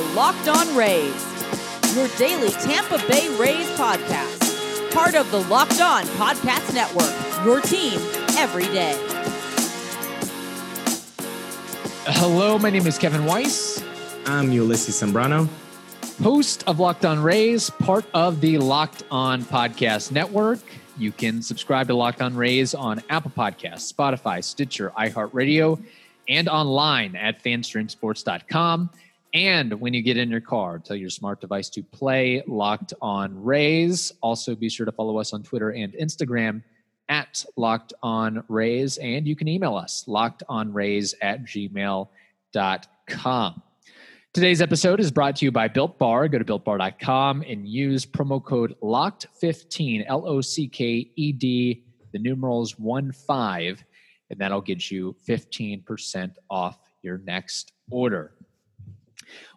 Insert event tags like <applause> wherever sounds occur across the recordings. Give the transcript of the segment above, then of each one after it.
are Locked On Rays, your daily Tampa Bay Rays podcast. Part of the Locked On Podcast Network, your team every day. Hello, my name is Kevin Weiss, I'm Ulysses Sembrano. host of Locked On Rays, part of the Locked On Podcast Network. You can subscribe to Locked On Rays on Apple Podcasts, Spotify, Stitcher, iHeartRadio, and online at fanstreamsports.com. And when you get in your car, tell your smart device to play Locked On Rays. Also, be sure to follow us on Twitter and Instagram at Locked On Rays. And you can email us, lockedonrays at gmail.com. Today's episode is brought to you by Built Bar. Go to builtbar.com and use promo code LOCKED15, L O C K E D, the numerals 1 5, and that'll get you 15% off your next order.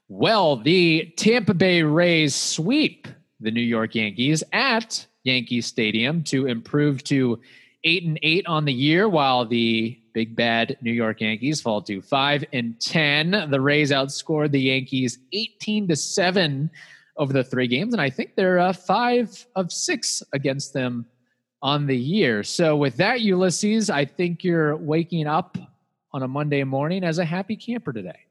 Well, the Tampa Bay Rays sweep the New York Yankees at Yankee Stadium to improve to 8 and 8 on the year while the big bad New York Yankees fall to 5 and 10. The Rays outscored the Yankees 18 to 7 over the three games and I think they're uh, 5 of 6 against them on the year. So with that Ulysses, I think you're waking up on a Monday morning as a happy camper today.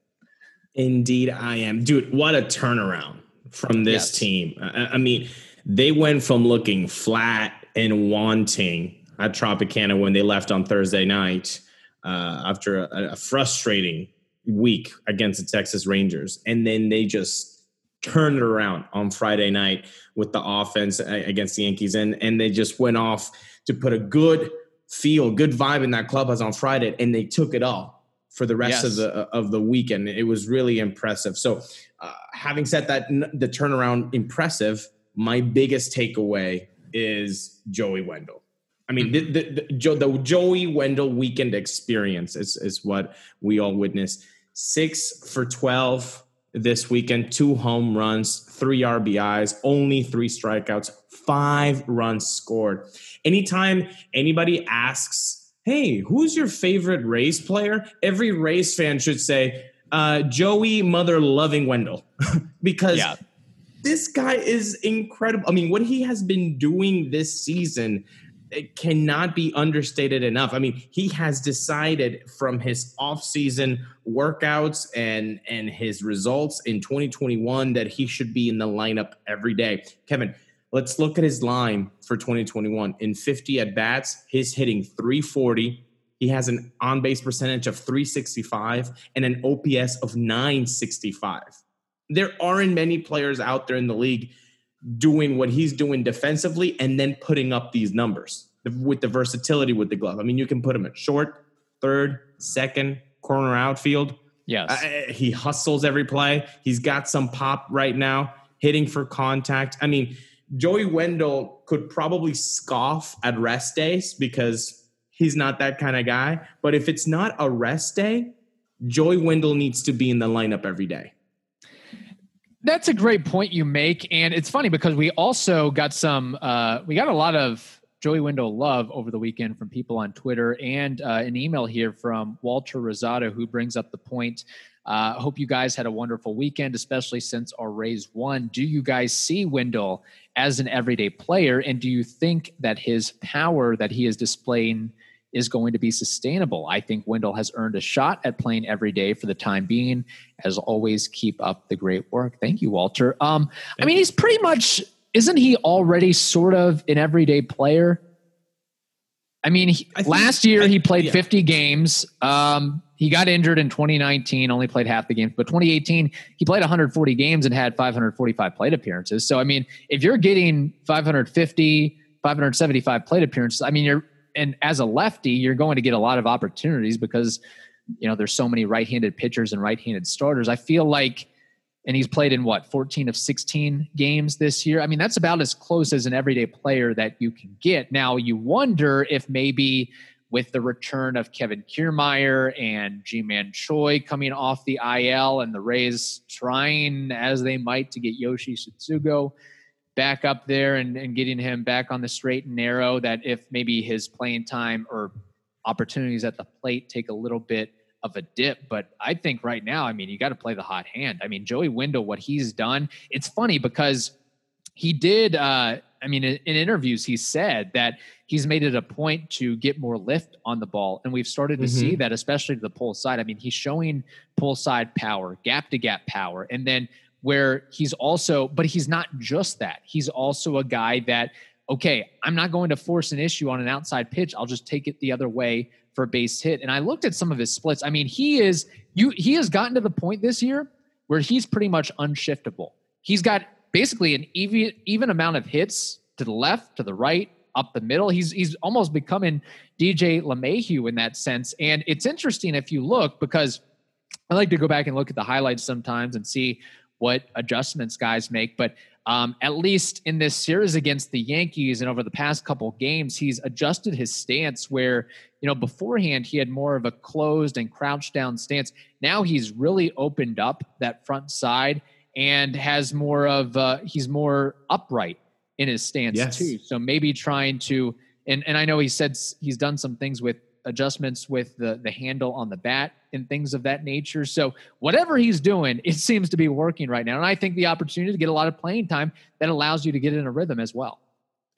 Indeed, I am. Dude, what a turnaround from this Yes. team. I, I mean, they went from looking flat and wanting at Tropicana when they left on Thursday night uh, after a, a frustrating week against the Texas Rangers. And then they just turned it around on Friday night with the offense against the Yankees. And, and they just went off to put a good feel, good vibe in that clubhouse on Friday. And they took it all for the rest Yes. of the of the weekend. It was really impressive. So, uh, having said that, the turnaround impressive. My biggest takeaway is Joey Wendle. I mean, the, the, the, Jo- the Joey Wendle weekend experience is, is what we all witnessed. Six for 12 this weekend, two home runs, three RBIs, only three strikeouts, five runs scored. Anytime anybody asks, hey, who's your favorite Rays player? Every Rays fan should say, uh, Joey Mother Loving Wendle. <laughs> because Yeah. this guy is incredible. I mean, what he has been doing this season it cannot be understated enough. I mean, he has decided from his offseason workouts and and his results in 2021 that he should be in the lineup every day. Kevin, let's look at his line for 2021. In 50 at bats, he's hitting 340. He has an on base percentage of 365 and an OPS of 965 there aren't many players out there in the league doing what he's doing defensively and then putting up these numbers with the versatility with the glove. I mean, you can put him at short, third, second, corner outfield. Yes. Uh, he hustles every play. He's got some pop right now, hitting for contact. I mean, Joey Wendle could probably scoff at rest days because he's not that kind of guy. But if it's not a rest day, Joey Wendle needs to be in the lineup every day. That's a great point you make, and it's funny because we also got some. Uh, we got a lot of Joey Wendle love over the weekend from people on Twitter and uh, an email here from Walter Rosado who brings up the point. Uh, hope you guys had a wonderful weekend, especially since our Rays won. Do you guys see Wendle as an everyday player, and do you think that his power that he is displaying? is going to be sustainable. I think Wendle has earned a shot at playing every day for the time being. As always, keep up the great work. Thank you, Walter. Um, I mean, he's pretty much, isn't he already sort of an everyday player? I mean, he, I think- last year I- he played yeah. 50 games. Um, he got injured in 2019, only played half the games, but 2018 he played 140 games and had 545 plate appearances. So, I mean, if you're getting 550, 575 plate appearances, I mean, you're and as a lefty, you're going to get a lot of opportunities because you know there's so many right-handed pitchers and right-handed starters. I feel like, and he's played in what 14 of 16 games this year. I mean, that's about as close as an everyday player that you can get. Now, you wonder if maybe with the return of Kevin Kiermaier and Ji-Man Choi coming off the IL and the Rays trying as they might to get Yoshi Tsutsugo back up there and, and getting him back on the straight and narrow, that if maybe his playing time or opportunities at the plate take a little bit of a dip. But I think right now, I mean, you got to play the hot hand. I mean, Joey Wendle, what he's done, it's funny because he did. Uh, I mean, in, in interviews, he said that he's made it a point to get more lift on the ball, and we've started to mm-hmm. see that, especially to the pull side. I mean, he's showing pull side power, gap to gap power, and then where he's also, but he's not just that. He's also a guy that okay, I'm not going to force an issue on an outside pitch. I'll just take it the other way for a base hit. And I looked at some of his splits. I mean, he is you he has gotten to the point this year where he's pretty much unshiftable. He's got basically an even even amount of hits to the left, to the right, up the middle. He's he's almost becoming DJ LeMahieu in that sense. And it's interesting if you look because I like to go back and look at the highlights sometimes and see what adjustments guys make. But um, at least in this series against the Yankees and over the past couple games, he's adjusted his stance where, you know, beforehand he had more of a closed and crouched down stance. Now he's really opened up that front side and has more of, uh, he's more upright in his stance yes. too. So maybe trying to, and, and I know he said he's done some things with adjustments with the the handle on the bat and things of that nature. So whatever he's doing, it seems to be working right now. And I think the opportunity to get a lot of playing time that allows you to get in a rhythm as well.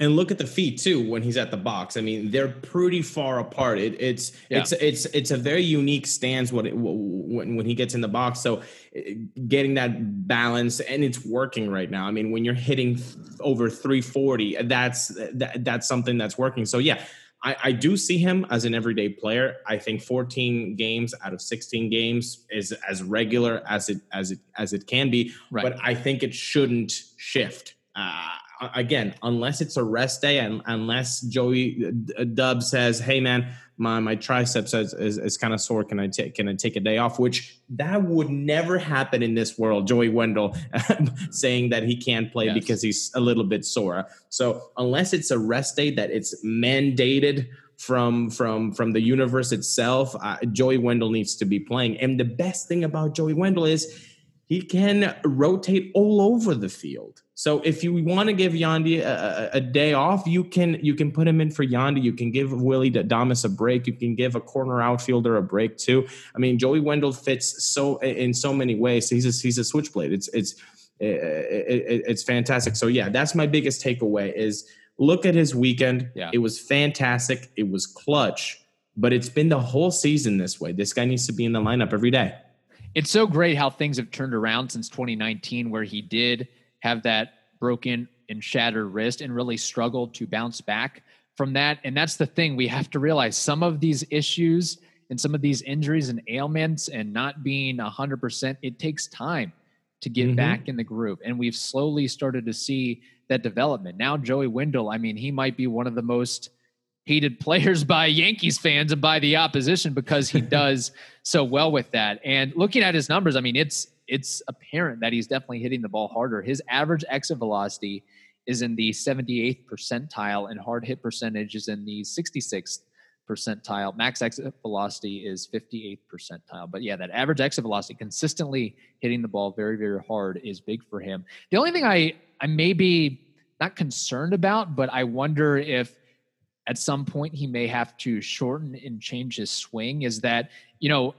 And look at the feet too when he's at the box. I mean, they're pretty far apart. It, it's yeah. it's it's it's a very unique stance when, it, when when he gets in the box. So eh, getting that balance and it's working right now. I mean, when you're hitting over 340, that's that, that's something that's working. So yeah, I, I, do see him as an everyday player. I think 14 games out of 16 games is as regular as it as it as it can be. Right. But I think it shouldn't shift. Uh, again, unless it's a rest day and unless Joey uh, Dub says, "Hey, man, my my triceps is, is, is kind of sore. Can I take can I take a day off?" Which that would never happen in this world. Joey Wendle <laughs> saying that he can't play yes. because he's a little bit sore. So unless it's a rest day that it's mandated from from from the universe itself, uh, Joey Wendle needs to be playing. And the best thing about Joey Wendle is he can rotate all over the field. So if you want to give Yandy a, a, day off, you can you can put him in for Yandy. You can give Willy Adames a break. You can give a corner outfielder a break too. I mean, Joey Wendle fits so in so many ways. He's a, he's a switchblade. It's it's it, it, it's fantastic. So yeah, that's my biggest takeaway is look at his weekend. Yeah. It was fantastic. It was clutch, but it's been the whole season this way. This guy needs to be in the lineup every day. It's so great how things have turned around since 2019, where he did have that broken and shattered wrist and really struggled to bounce back from that. And that's the thing we have to realize some of these issues and some of these injuries and ailments and not being 100%, it takes time to get mm-hmm. back in the groove. And we've slowly started to see that development. Now, Joey Wendle, I mean, he might be one of the most hated <laughs> players by Yankees fans and by the opposition because he <laughs> does so well with that. And looking at his numbers, I mean, it's it's apparent that he's definitely hitting the ball harder. His average exit velocity is in the 78th percentile, and hard hit percentage is in the 66th percentile. Max exit velocity is 58th percentile. But yeah, that average exit velocity, consistently hitting the ball very, very hard, is big for him. The only thing I I may be not concerned about, but I wonder if at some point he may have to shorten and change his swing is that you know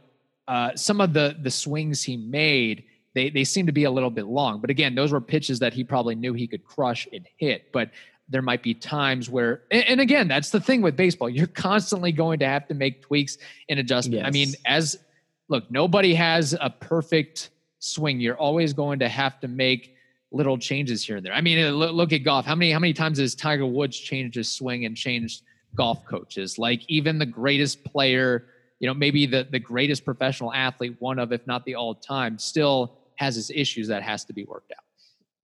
uh, some of the the swings he made they they seem to be a little bit long but again those were pitches that he probably knew he could crush and hit but there might be times where and, and again that's the thing with baseball you're constantly going to have to make tweaks and adjustments yes. i mean as look nobody has a perfect swing you're always going to have to make little changes here and there. I mean, uh, look at golf. How many how many times has Tiger Woods changed his swing and changed golf coaches? Like even the greatest player, you know, maybe the the greatest professional athlete, one of if not the all time, still has his issues that has to be worked out.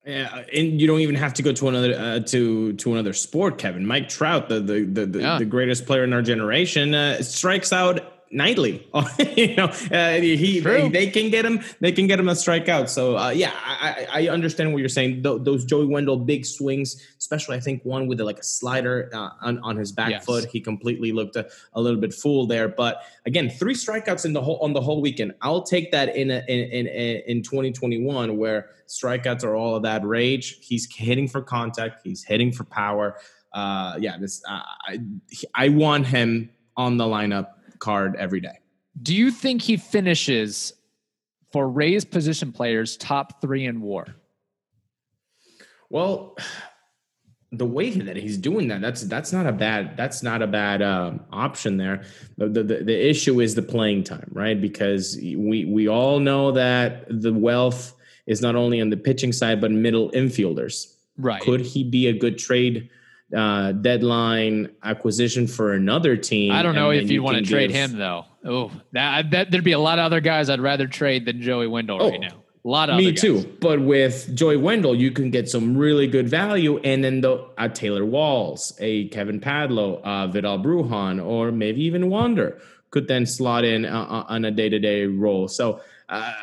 Yeah, and you don't even have to go to another uh, to to another sport, Kevin. Mike Trout, the the the, the, yeah. the greatest player in our generation, uh, strikes out nightly. <laughs> you know, uh, he they, they, can get him. They can get him a strikeout. So uh, yeah, I, I understand what you're saying. Th- those Joey Wendle big swings, especially I think one with a, like a slider uh, on on his back yes. foot, he completely looked a, a, little bit fooled there. But again, three strikeouts in the whole on the whole weekend. I'll take that in a, in, in in 2021 where strikeouts are all of that rage. He's hitting for contact. He's hitting for power. Uh, yeah, this I I want him on the lineup card every day. Do you think he finishes for Rays position players top three in WAR? Well, <sighs> the way that he's doing that, that's that's not a bad that's not a bad uh, option there. The, the the issue is the playing time, right? Because we we all know that the wealth is not only on the pitching side but middle infielders. Right? Could he be a good trade? Uh, deadline acquisition for another team. I don't know if you want to trade give, him though. Oh, that, that there'd be a lot of other guys I'd rather trade than Joey Wendle oh, right now. A lot of me too. But with Joey Wendle, you can get some really good value, and then the uh, Taylor Walls, a Kevin Padlo, uh, Vidal Brujan, or maybe even Wander could then slot in uh, uh on a day to day role. So. Uh,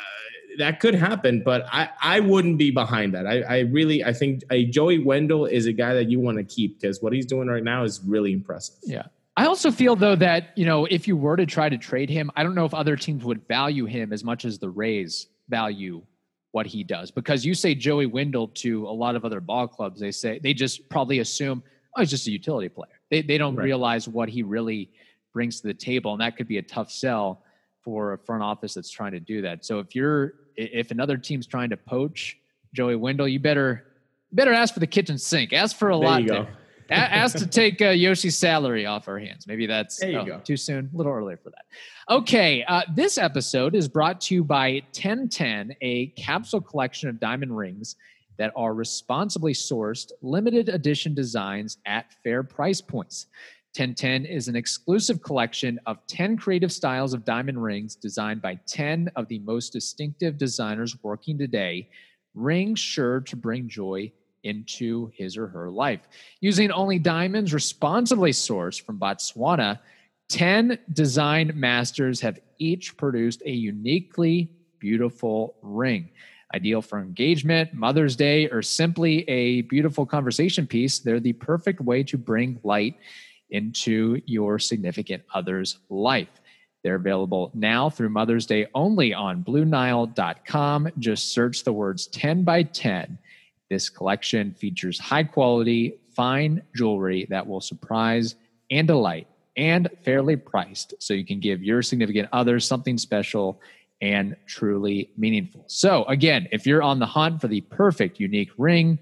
that could happen, but I, I wouldn't be behind that. I, I really I think a Joey Wendle is a guy that you want to keep because what he's doing right now is really impressive. Yeah. I also feel though that, you know, if you were to try to trade him, I don't know if other teams would value him as much as the Rays value what he does. Because you say Joey Wendle to a lot of other ball clubs, they say they just probably assume, oh, he's just a utility player. They they don't right. realize what he really brings to the table. And that could be a tough sell for a front office that's trying to do that. So if you're if another team's trying to poach Joey Wendle, you better better ask for the kitchen sink. Ask for a there lot. There. ask to take uh, Yoshi's salary off our hands. Maybe that's oh, too soon. A little early for that. Okay, uh, this episode is brought to you by 1010, a capsule collection of diamond rings that are responsibly sourced, limited edition designs at fair price points. 1010 is an exclusive collection of 10 creative styles of diamond rings designed by 10 of the most distinctive designers working today, rings sure to bring joy into his or her life. Using only diamonds responsibly sourced from Botswana, 10 design masters have each produced a uniquely beautiful ring. Ideal for engagement, Mother's Day, or simply a beautiful conversation piece, they're the perfect way to bring light into your significant other's life. They're available now through Mother's Day only on BlueNile.com. Just search the words 10 by 10. This collection features high quality, fine jewelry that will surprise and delight and fairly priced so you can give your significant other something special and truly meaningful. So, again, if you're on the hunt for the perfect unique ring,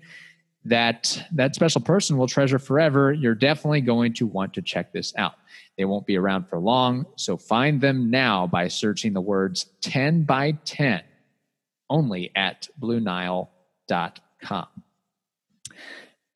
that that special person will treasure forever, you're definitely going to want to check this out. They won't be around for long, so find them now by searching the words 10 by 10 only at bluenile.com.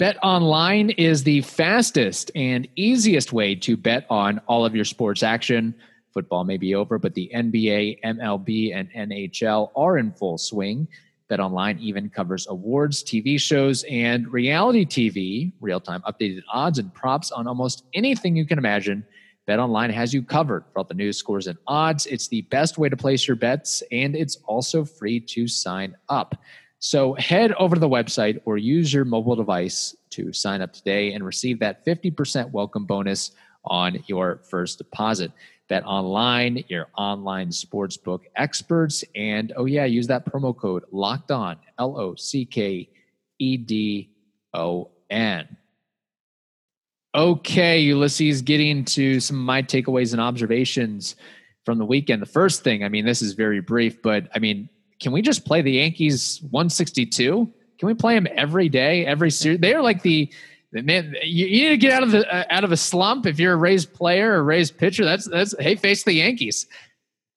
BetOnline is the fastest and easiest way to bet on all of your sports action. Football may be over, but the NBA, MLB, and NHL are in full swing. BetOnline even covers awards, TV shows, and reality TV, real time updated odds and props on almost anything you can imagine. BetOnline has you covered for all the news, scores, and odds. It's the best way to place your bets, and it's also free to sign up. So head over to the website or use your mobile device to sign up today and receive that 50% welcome bonus on your first deposit. BetOnline, your online sportsbook experts. And oh, yeah, use that promo code locked on, L O C K E D O N. Okay, Ulysses, getting to some of my takeaways and observations from the weekend. The first thing, I mean, this is very brief, but I mean, can we just play the Yankees 162? Can we play them every day, every series? They are like the man, you, you, need to get out of the uh, out of a slump if you're a raised player or raised pitcher. That's that's hey, face the Yankees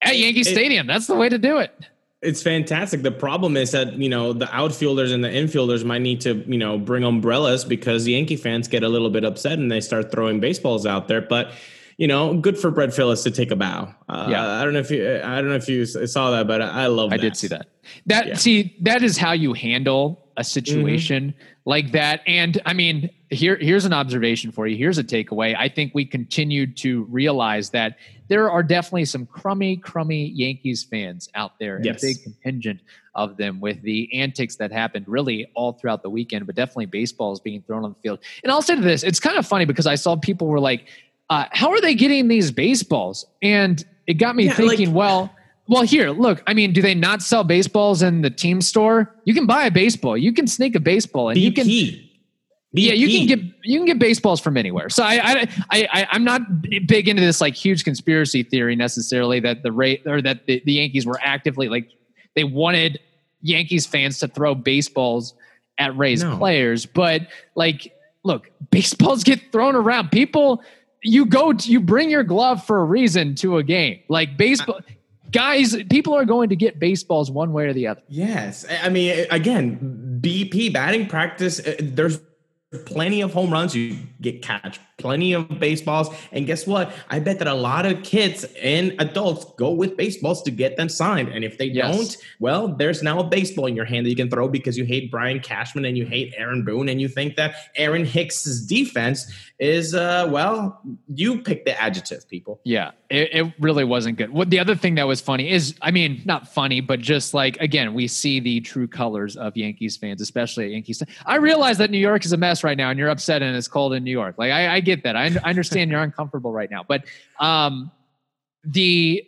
at Yankee it, Stadium. That's the way to do it. It's fantastic. The problem is that you know the outfielders and the infielders might need to you know bring umbrellas because the Yankee fans get a little bit upset and they start throwing baseballs out there. But you know, good for Brett Phillips to take a bow. Uh, yeah, I don't know if you, I don't know if you saw that, but I, love. I did see that. That yeah. see, that is how you handle a situation mm-hmm. like that. And I mean, here, here's an observation for you. Here's a takeaway. I think we continued to realize that there are definitely some crummy, crummy Yankees fans out there, yes. a big contingent of them with the antics that happened really all throughout the weekend, but definitely baseballs being thrown on the field. And I'll say to this, it's kind of funny because I saw people were like, uh, how are they getting these baseballs? And it got me yeah, thinking, like, well, well, here, look. I mean, do they not sell baseballs in the team store? You can buy a baseball. You can sneak a baseball, and BP. you can. Yeah, you can get you can get baseballs from anywhere. So I I, I I'm not big into this like huge conspiracy theory necessarily that the rate or that the, the Yankees were actively like they wanted Yankees fans to throw baseballs at Rays no. players, but like look, <laughs> baseballs get thrown around. People you go to, you bring your glove for a reason to a game. Like baseball guys, people are going to get baseballs one way or the other. Yes. I mean again, BP batting practice uh, there's plenty of home runs. You get catch plenty of baseballs. And guess what? I bet that a lot of kids and adults go with baseballs to get them signed. And if they yes. don't, well, there's now a baseball in your hand that you can throw because you hate Brian Cashman and you hate Aaron Boone and you think that Aaron Hicks's defense is uh well, you pick the adjective, people. Yeah, it, it really wasn't good. What the other thing that was funny is, I mean, not funny, but just like again, we see the true colors of Yankees fans, especially at Yankees. I realize that New York is a mess right now, and you're upset and it's cold in New York. Like I, I get get that. I, I understand you're uncomfortable right now, but um, the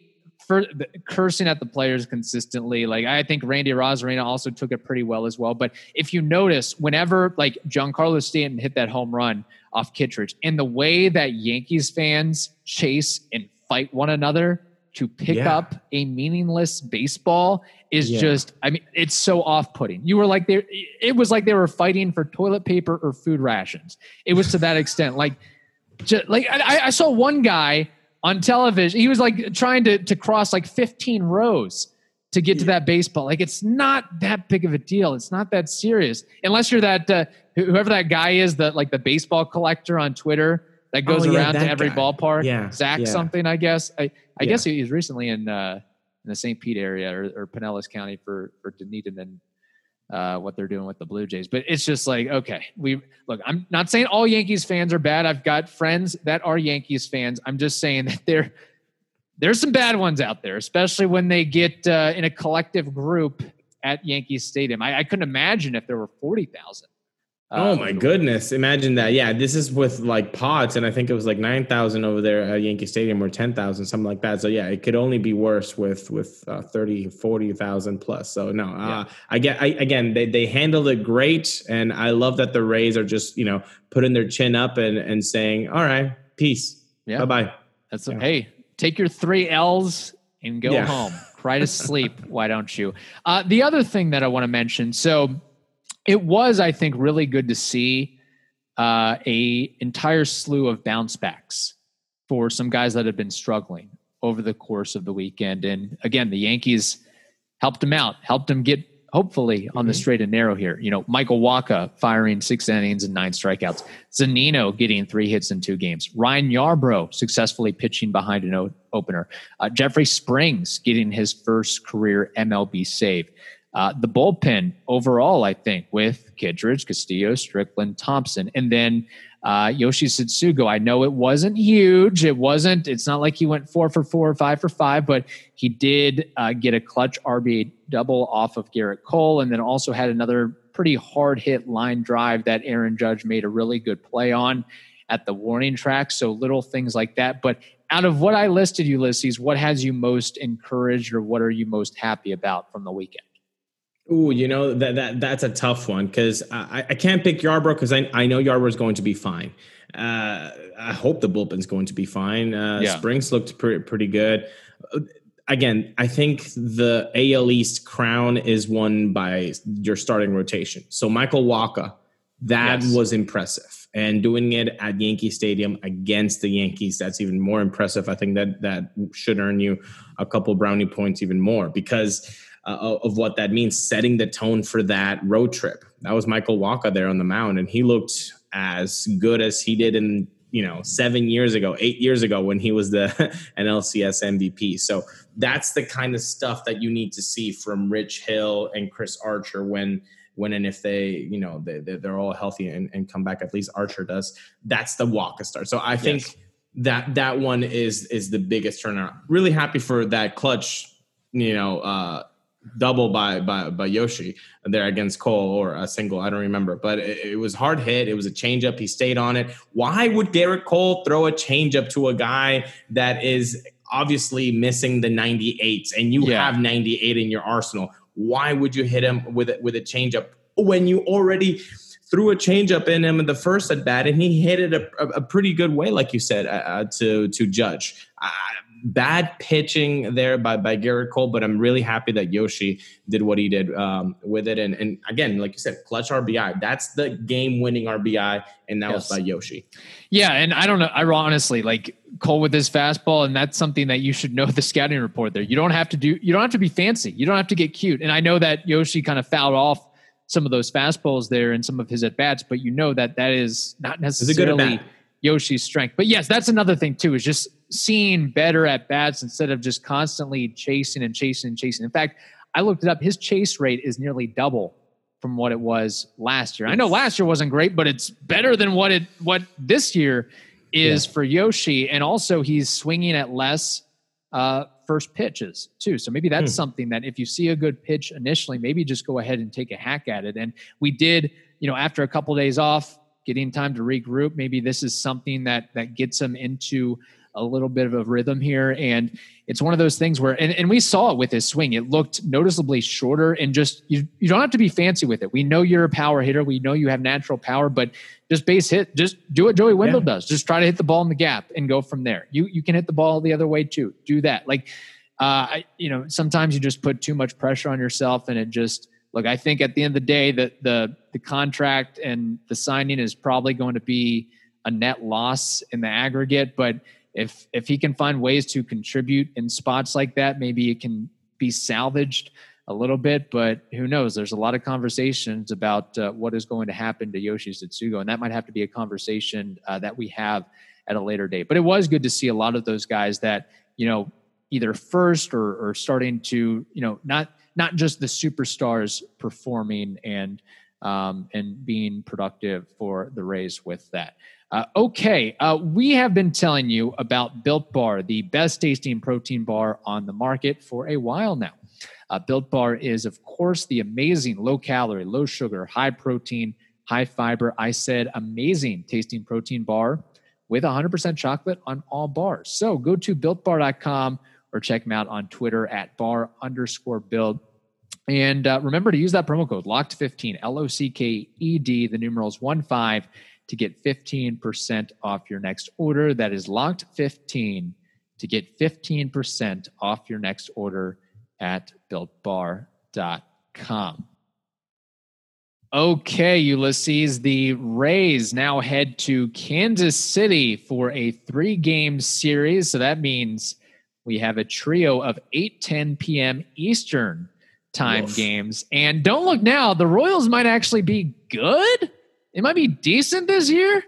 for the, cursing at the players consistently. Like I think Randy Arozarena also took it pretty well as well. But if you notice, whenever like Giancarlo Stanton hit that home run off Kittredge, and the way that Yankees fans chase and fight one another to pick yeah. up a meaningless baseball is yeah. just I mean it's so off-putting. You were like they it was like they were fighting for toilet paper or food rations. It was to that extent. Like just, like I, I saw one guy on television. He was like trying to to cross like 15 rows to get to that baseball. Like it's not that big of a deal. It's not that serious unless you're that uh, whoever that guy is, the like the baseball collector on Twitter that goes oh, yeah, around to every guy. ballpark. Yeah, Zach yeah. something. I guess. I I yeah. guess he was recently in uh, in the St. Pete area or, or Pinellas County for for Dunedin and uh, what they're doing with the Blue Jays. But it's just like, okay, we look, I'm not saying all Yankees fans are bad. I've got friends that are Yankees fans. I'm just saying that there, there's some bad ones out there, especially when they get uh, in a collective group at Yankee Stadium. I, I couldn't imagine if there were 40,000 oh um, my goodness! Imagine that. Yeah, this is with like pods, and I think it was like nine thousand over there at Yankee Stadium, or ten thousand, something like that. So yeah, it could only be worse with with uh, 30, 40,000 plus. So no, uh, yeah. I get. I, again, they they handled it great, and I love that the Rays are just you know putting their chin up and and saying, "All right, peace, yeah, bye bye." That's yeah. hey, take your three L's and go yeah. home. Try to <laughs> sleep. Why don't you? Uh, the other thing that I want to mention. So it was, I think, really good to see uh, a entire slew of bounce backs for some guys that have been struggling over the course of the weekend. And again, the Yankees helped him out, helped him get hopefully on mm-hmm. the straight and narrow here. You know, Michael Wacha firing six innings and nine strikeouts. Zunino getting three hits in two games. Ryan Yarbrough successfully pitching behind an o- opener. Uh, Jeffrey Springs getting his first career MLB save. Uh, the bullpen overall, I think, with Kittredge, Castillo, Strickland, Thompson, and then uh, Yoshi Tsutsugo. I know it wasn't huge. It wasn't. It's not like he went four for four or five for five, but he did uh, get a clutch RBI double off of Gerrit Cole, and then also had another pretty hard hit line drive that Aaron Judge made a really good play on at the warning track. So little things like that. But out of what I listed, Ulysses, what has you most encouraged, or what are you most happy about from the weekend? Ooh, you know that that that's a tough one because I, I can't pick Yarbrough because I I know Yarbrough is going to be fine. Uh, I hope the bullpen's going to be fine. Uh, yeah. Springs looked pretty pretty good. Again, I think the AL East crown is won by your starting rotation. So Michael Wacha, that yes. was impressive, and doing it at Yankee Stadium against the Yankees, that's even more impressive. I think that that should earn you a couple brownie points even more because uh, of what that means, setting the tone for that road trip. That was Michael Wacha there on the mound, and he looked as good as he did in you know seven years ago, eight years ago when he was the <laughs> NLCS MVP. So that's the kind of stuff that you need to see from Rich Hill and Chris Archer when when and if they you know they, they're all healthy and, and come back at least archer does that's the Wacha start so i think yes. that that one is is the biggest turnaround really happy for that clutch you know uh double by by by Yoshi there against Cole or a single. I don't remember, but it, it was hard hit. It was a changeup. He stayed on it. Why would Gerrit Cole throw a changeup to a guy that is obviously missing the 98s and you yeah. have 98 in your arsenal? Why would you hit him with with a changeup when you already threw a changeup in him in the first at bat, and he hit it a, a, a pretty good way, like you said, uh, uh to to Judge. Bad pitching there by by Gerrit Cole, but I'm really happy that Yoshi did what he did um, with it. And and again, like you said, clutch RBI. That's the game winning RBI, and that yes. was by Yoshi. Yeah, and I don't know. I honestly like Cole with his fastball, and that's something that you should know the scouting report there. You don't have to do. You don't have to be fancy. You don't have to get cute. And I know that Yoshi kind of fouled off some of those fastballs there and some of his at bats, but you know that that is not necessarily Yoshi's strength. But yes, that's another thing too, is just seeing better at bats instead of just constantly chasing and chasing and chasing. In fact, I looked it up. His chase rate is nearly double from what it was last year. I know last year wasn't great, but it's better than what it what this year is yeah. for Yoshi. And also, he's swinging at less uh, first pitches too. So maybe that's hmm. something that if you see a good pitch initially, maybe just go ahead and take a hack at it. And we did, you know, after a couple days off, getting time to regroup. Maybe this is something that that gets him into a little bit of a rhythm here. And it's one of those things where, and, and we saw it with his swing, it looked noticeably shorter and just, you, you don't have to be fancy with it. We know you're a power hitter. We know you have natural power, but just base hit, just do what Joey Wendle yeah. does. Just try to hit the ball in the gap and go from there. You, you can hit the ball the other way too. Do that. Like, uh, I, you know, sometimes you just put too much pressure on yourself and it just, look, I think at the end of the day that the, the contract and the signing is probably going to be a net loss in the aggregate, but if if he can find ways to contribute in spots like that, maybe it can be salvaged a little bit. But who knows? There's a lot of conversations about uh, what is going to happen to Yoshi Tsutsugo, and that might have to be a conversation uh, that we have at a later date. But it was good to see a lot of those guys that you know either first or, or starting to you know not not just the superstars performing and um, and being productive for the Rays with that. Uh, okay, uh, we have been telling you about Built Bar, the best tasting protein bar on the market for a while now. Uh, Built Bar is, of course, the amazing low calorie, low sugar, high protein, high fiber. I said amazing tasting protein bar with 100% chocolate on all bars. So go to builtbar.com or check them out on Twitter at bar underscore build. And uh, remember to use that promo code LOCKED15, L O C K E D, the numerals 1 5 to get 15% off your next order. That is locked 15 to get 15% off your next order at builtbar.com. Okay, Ulysses, the Rays now head to Kansas City for a three game series. So that means we have a trio of 8 10 p.m. Eastern time Oof. games. And don't look now, the Royals might actually be good. They might be decent this year.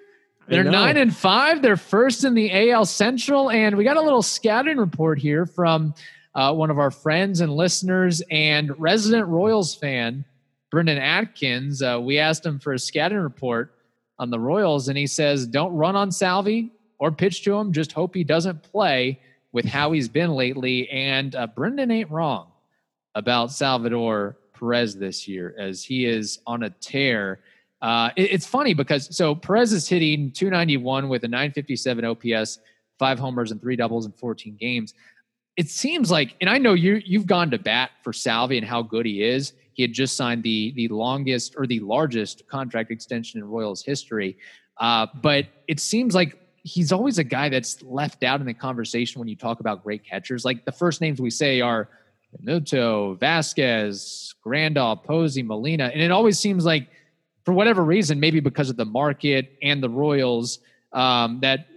They're nine and five. They're first in the AL Central. And we got a little scouting report here from uh, one of our friends and listeners and resident Royals fan, Brendan Atkins. Uh, we asked him for a scouting report on the Royals, and he says, Don't run on Salvi or pitch to him. Just hope he doesn't play with how he's been lately. And uh, Brendan ain't wrong about Salvador Perez this year, as he is on a tear. Uh, it, it's funny because so Perez is hitting 291 with a 957 OPS, five homers and three doubles in 14 games. It seems like, and I know you you've gone to bat for Salvi and how good he is. He had just signed the the longest or the largest contract extension in Royals history. Uh, but it seems like he's always a guy that's left out in the conversation when you talk about great catchers. Like the first names we say are Muto, Vasquez, Grandal, Posey, Molina, and it always seems like for whatever reason, maybe because of the market and the Royals, um, that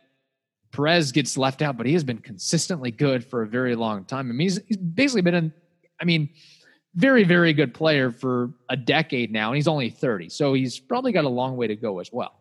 Perez gets left out, but he has been consistently good for a very long time. I mean, he's, he's basically been, in, I mean, very, very good player for a decade now, and he's only 30. So he's probably got a long way to go as well.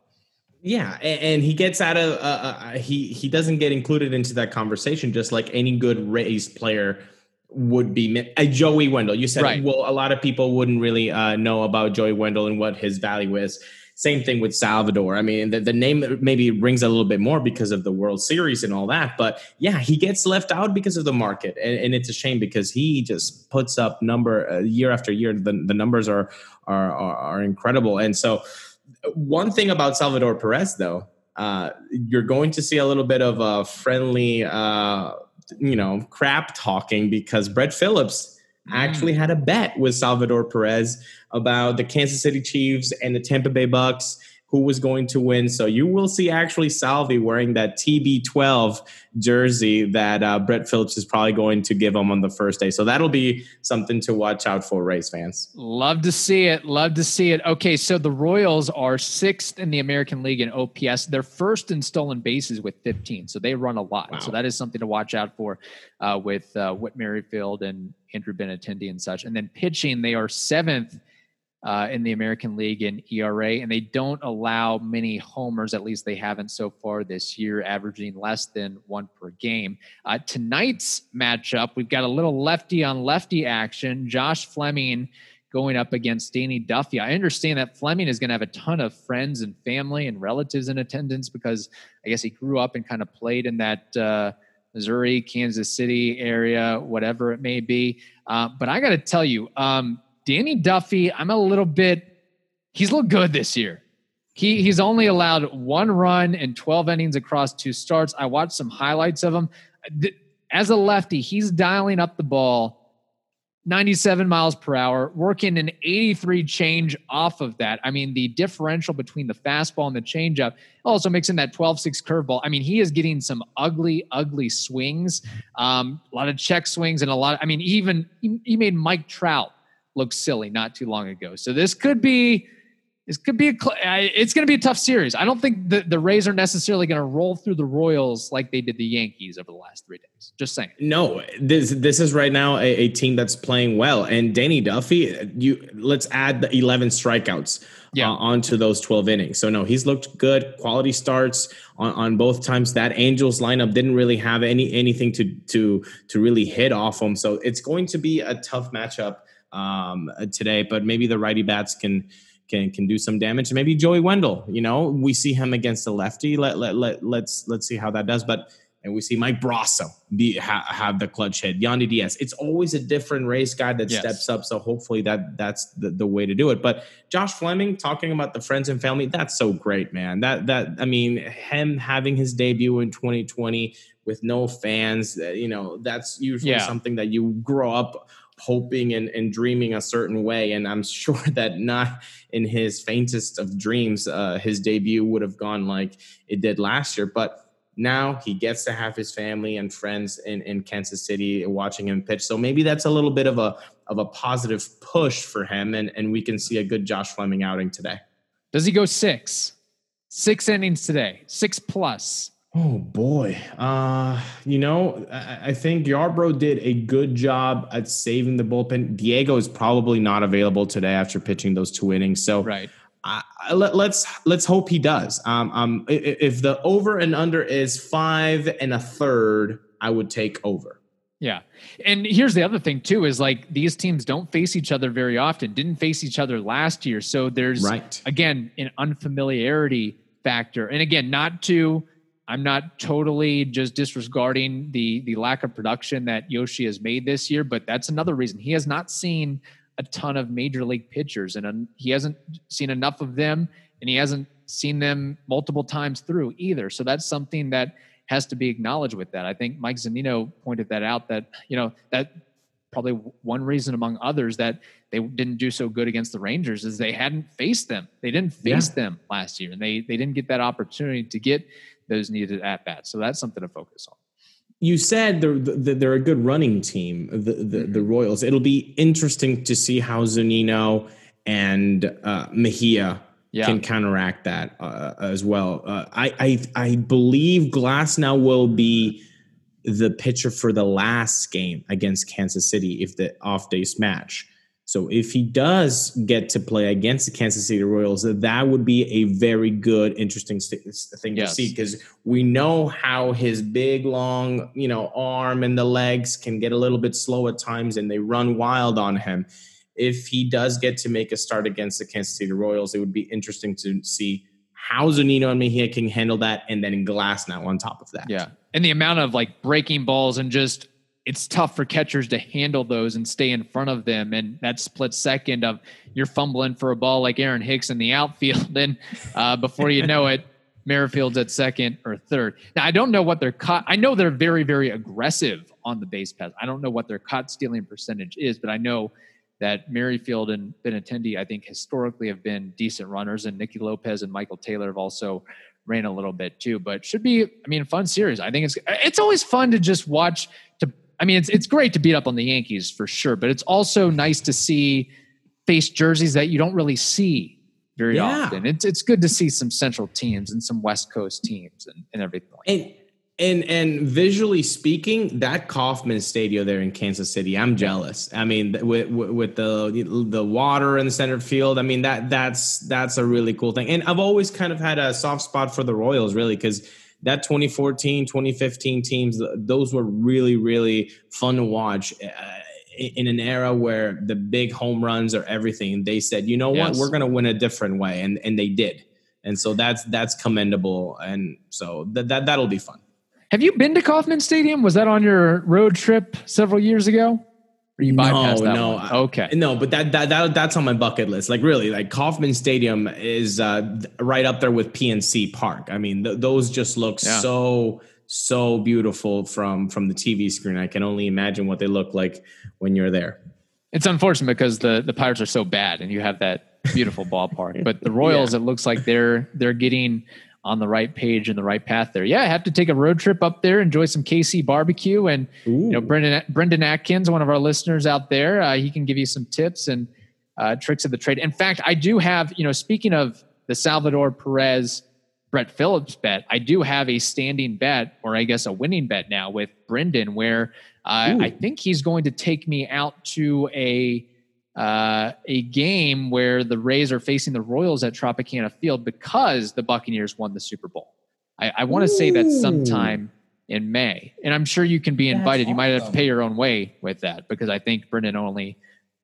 Yeah, and, he gets out of uh, uh, he he doesn't get included into that conversation, just like any good Rays player would be uh, Joey Wendle. You said, right. well, a lot of people wouldn't really uh, know about Joey Wendle and what his value is. Same thing with Salvador. I mean, the, the name maybe rings a little bit more because of the World Series and all that. But yeah, he gets left out because of the market. And, and it's a shame because he just puts up number uh, year after year. The, the numbers are, are, are, are incredible. And so, one thing about Salvador Perez, though, uh, you're going to see a little bit of a friendly uh, you know, crap talking because Brett Phillips actually mm. had a bet with Salvador Perez about the Kansas City Chiefs and the Tampa Bay Bucks who was going to win. So you will see actually Salvi wearing that TB12 jersey that uh, Brett Phillips is probably going to give him on the first day. So that'll be something to watch out for, race fans. Love to see it. Love to see it. Okay, so the Royals are sixth in the American League in OPS. They're first in stolen bases with 15. So they run a lot. Wow. So that is something to watch out for uh, with uh, Whit Merrifield and Andrew Benintendi and such. And then pitching, they are seventh uh, in the American League in ERA, and they don't allow many homers. At least they haven't so far this year, averaging less than one per game. Uh, tonight's matchup, we've got a little lefty on lefty action. Josh Fleming going up against Danny Duffy. I understand that Fleming is going to have a ton of friends and family and relatives in attendance because I guess he grew up and kind of played in that. Uh, Missouri, Kansas City area, whatever it may be. Uh, but I got to tell you, um, Danny Duffy, I'm a little bit, he's looked good this year. He, he's only allowed one run in 12 innings across two starts. I watched some highlights of him. As a lefty, he's dialing up the ball 97 miles per hour, working an 83 change off of that. I mean, the differential between the fastball and the changeup also makes mixing that 12 6 curveball. I mean, he is getting some ugly, ugly swings, um, a lot of check swings, and a lot. Of, I mean, even he, he made Mike Trout looked silly not too long ago. So this could be this could be a it's going to be a tough series. I don't think the, the Rays are necessarily going to roll through the Royals like they did the Yankees over the last three days. Just saying. No, this this is right now a, a team that's playing well, and Danny Duffy. You let's add the eleven strikeouts. Yeah. Uh, onto those 12 innings. So no, he's looked good. Quality starts on, on both times. That Angels lineup didn't really have any anything to to to really hit off him. So it's going to be a tough matchup um, today, but maybe the righty bats can can can do some damage. Maybe Joey Wendle, you know, we see him against the lefty. Let let let let's let's see how that does. But and we see Mike Brosseau be ha, have the clutch hit. Yandy Diaz. It's always a different race guy that yes. steps up. So hopefully that that's the, the way to do it. But Josh Fleming talking about the friends and family, that's so great, man. That that I mean, him having his debut in 2020 with no fans, uh, you know, that's usually yeah. something that you grow up hoping and, and dreaming a certain way. And I'm <laughs> sure that not in his faintest of dreams, uh, his debut would have gone like it did last year. But now he gets to have his family and friends in, in Kansas City watching him pitch. So maybe that's a little bit of a of a positive push for him, and, and we can see a good Josh Fleming outing today. Does he go six? Six innings today, six plus. Oh boy. Uh, you know, I, I think Yarbrough did a good job at saving the bullpen. Diego is probably not available today after pitching those two innings. So right. I, I, let, us let's, let's hope he does. Um, um, if the over and under is five and a third, I would take over. Yeah. And here's the other thing too is like these teams don't face each other very often. Didn't face each other last year. So there's right. again an unfamiliarity factor. And again, not to I'm not totally just disregarding the the lack of production that Yoshi has made this year, but that's another reason he has not seen a ton of major league pitchers, and he hasn't seen enough of them, and he hasn't seen them multiple times through either. So that's something that has to be acknowledged with that. I think Mike Zunino pointed that out. That you know that probably one reason among others that they didn't do so good against the Rangers is they hadn't faced them. They didn't face yeah. them last year, and they they didn't get that opportunity to get those needed at bats. So that's something to focus on. You said they're they're a good running team, the the, mm-hmm. the Royals. It'll be interesting to see how Zunino and uh, Mejia yeah. can counteract that uh, as well. Uh, I, I I believe Glasnow will be the pitcher for the last game against Kansas City if the off days match. So if he does get to play against the Kansas City Royals, that would be a very good, interesting st- thing yes. to see because we know how his big, long, you know, arm and the legs can get a little bit slow at times, and they run wild on him. If he does get to make a start against the Kansas City Royals, it would be interesting to see how Zunino and Mejia can handle that, and then Glasnow on top of that. Yeah, and the amount of like breaking balls and just it's tough for catchers to handle those and stay in front of them. And that split second of you're fumbling for a ball like Aaron Hicks in the outfield, <laughs> and uh, before you know it, Merrifield's at second or third. Now I don't know what they're caught. I know they're very very aggressive on the base paths. I don't know what their caught stealing percentage is, but I know that Merrifield and Benintendi, I think, historically have been decent runners, and Nicky Lopez and Michael Taylor have also ran a little bit too. But should be, I mean, fun series. I think it's it's always fun to just watch. I mean, it's it's great to beat up on the Yankees for sure, but it's also nice to see face jerseys that you don't really see very yeah. often. It's it's good to see some Central teams and some West Coast teams and, and everything. and and and visually speaking, that Kauffman Stadium there in Kansas City, I'm jealous. I mean, with with the the water in the center field, I mean that that's that's a really cool thing. And I've always kind of had a soft spot for the Royals, really, because that 2014, 2015 teams, those were really really fun to watch. Uh, in an era where the big home runs are everything, they said, you know yes. what, we're going to win a different way, and and they did, and so that's that's commendable, and so that that that'll be fun. Have you been to Kauffman Stadium? Was that on your road trip several years ago? Or you bypassed no, that no. One? Okay. No, but that, that that that's on my bucket list. Like really, like Kauffman Stadium is uh, right up there with PNC Park. I mean, th- those just look yeah. so so beautiful from from the TV screen. I can only imagine what they look like when you're there. It's unfortunate because the the Pirates are so bad, and you have that beautiful ballpark. <laughs> But the Royals, yeah. it looks like they're they're getting on the right page and the right path there. Yeah, I have to take a road trip up there, enjoy some KC barbecue, and Ooh. you know Brendan Brendan Atkins, one of our listeners out there, uh, he can give you some tips and uh, tricks of the trade. In fact, I do have you know speaking of the Salvador Perez Brett Phillips bet, I do have a standing bet, or I guess a winning bet now with Brendan, where uh, I think he's going to take me out to a uh, a game where the Rays are facing the Royals at Tropicana Field because the Buccaneers won the Super Bowl. I, I want to say that sometime in May, and I'm sure you can be invited. Awesome. You might have to pay your own way with that because I think Brendan only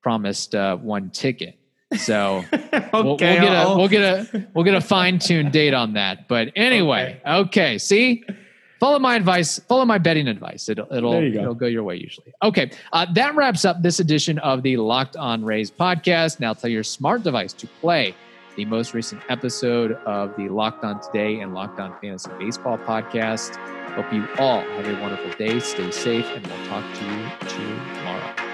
promised uh, one ticket. So <laughs> okay, we'll, we'll, get a we'll get a we'll get a fine tuned date on that. But anyway, okay. okay, see follow my advice follow my betting advice. It'll it'll, go. it'll go your way usually. Okay uh, that wraps up this edition of the locked on rays podcast. Now tell your smart device to play the most recent episode of the locked on today and locked on fantasy baseball podcast. Hope you all have a wonderful day. Stay safe and we'll talk to you tomorrow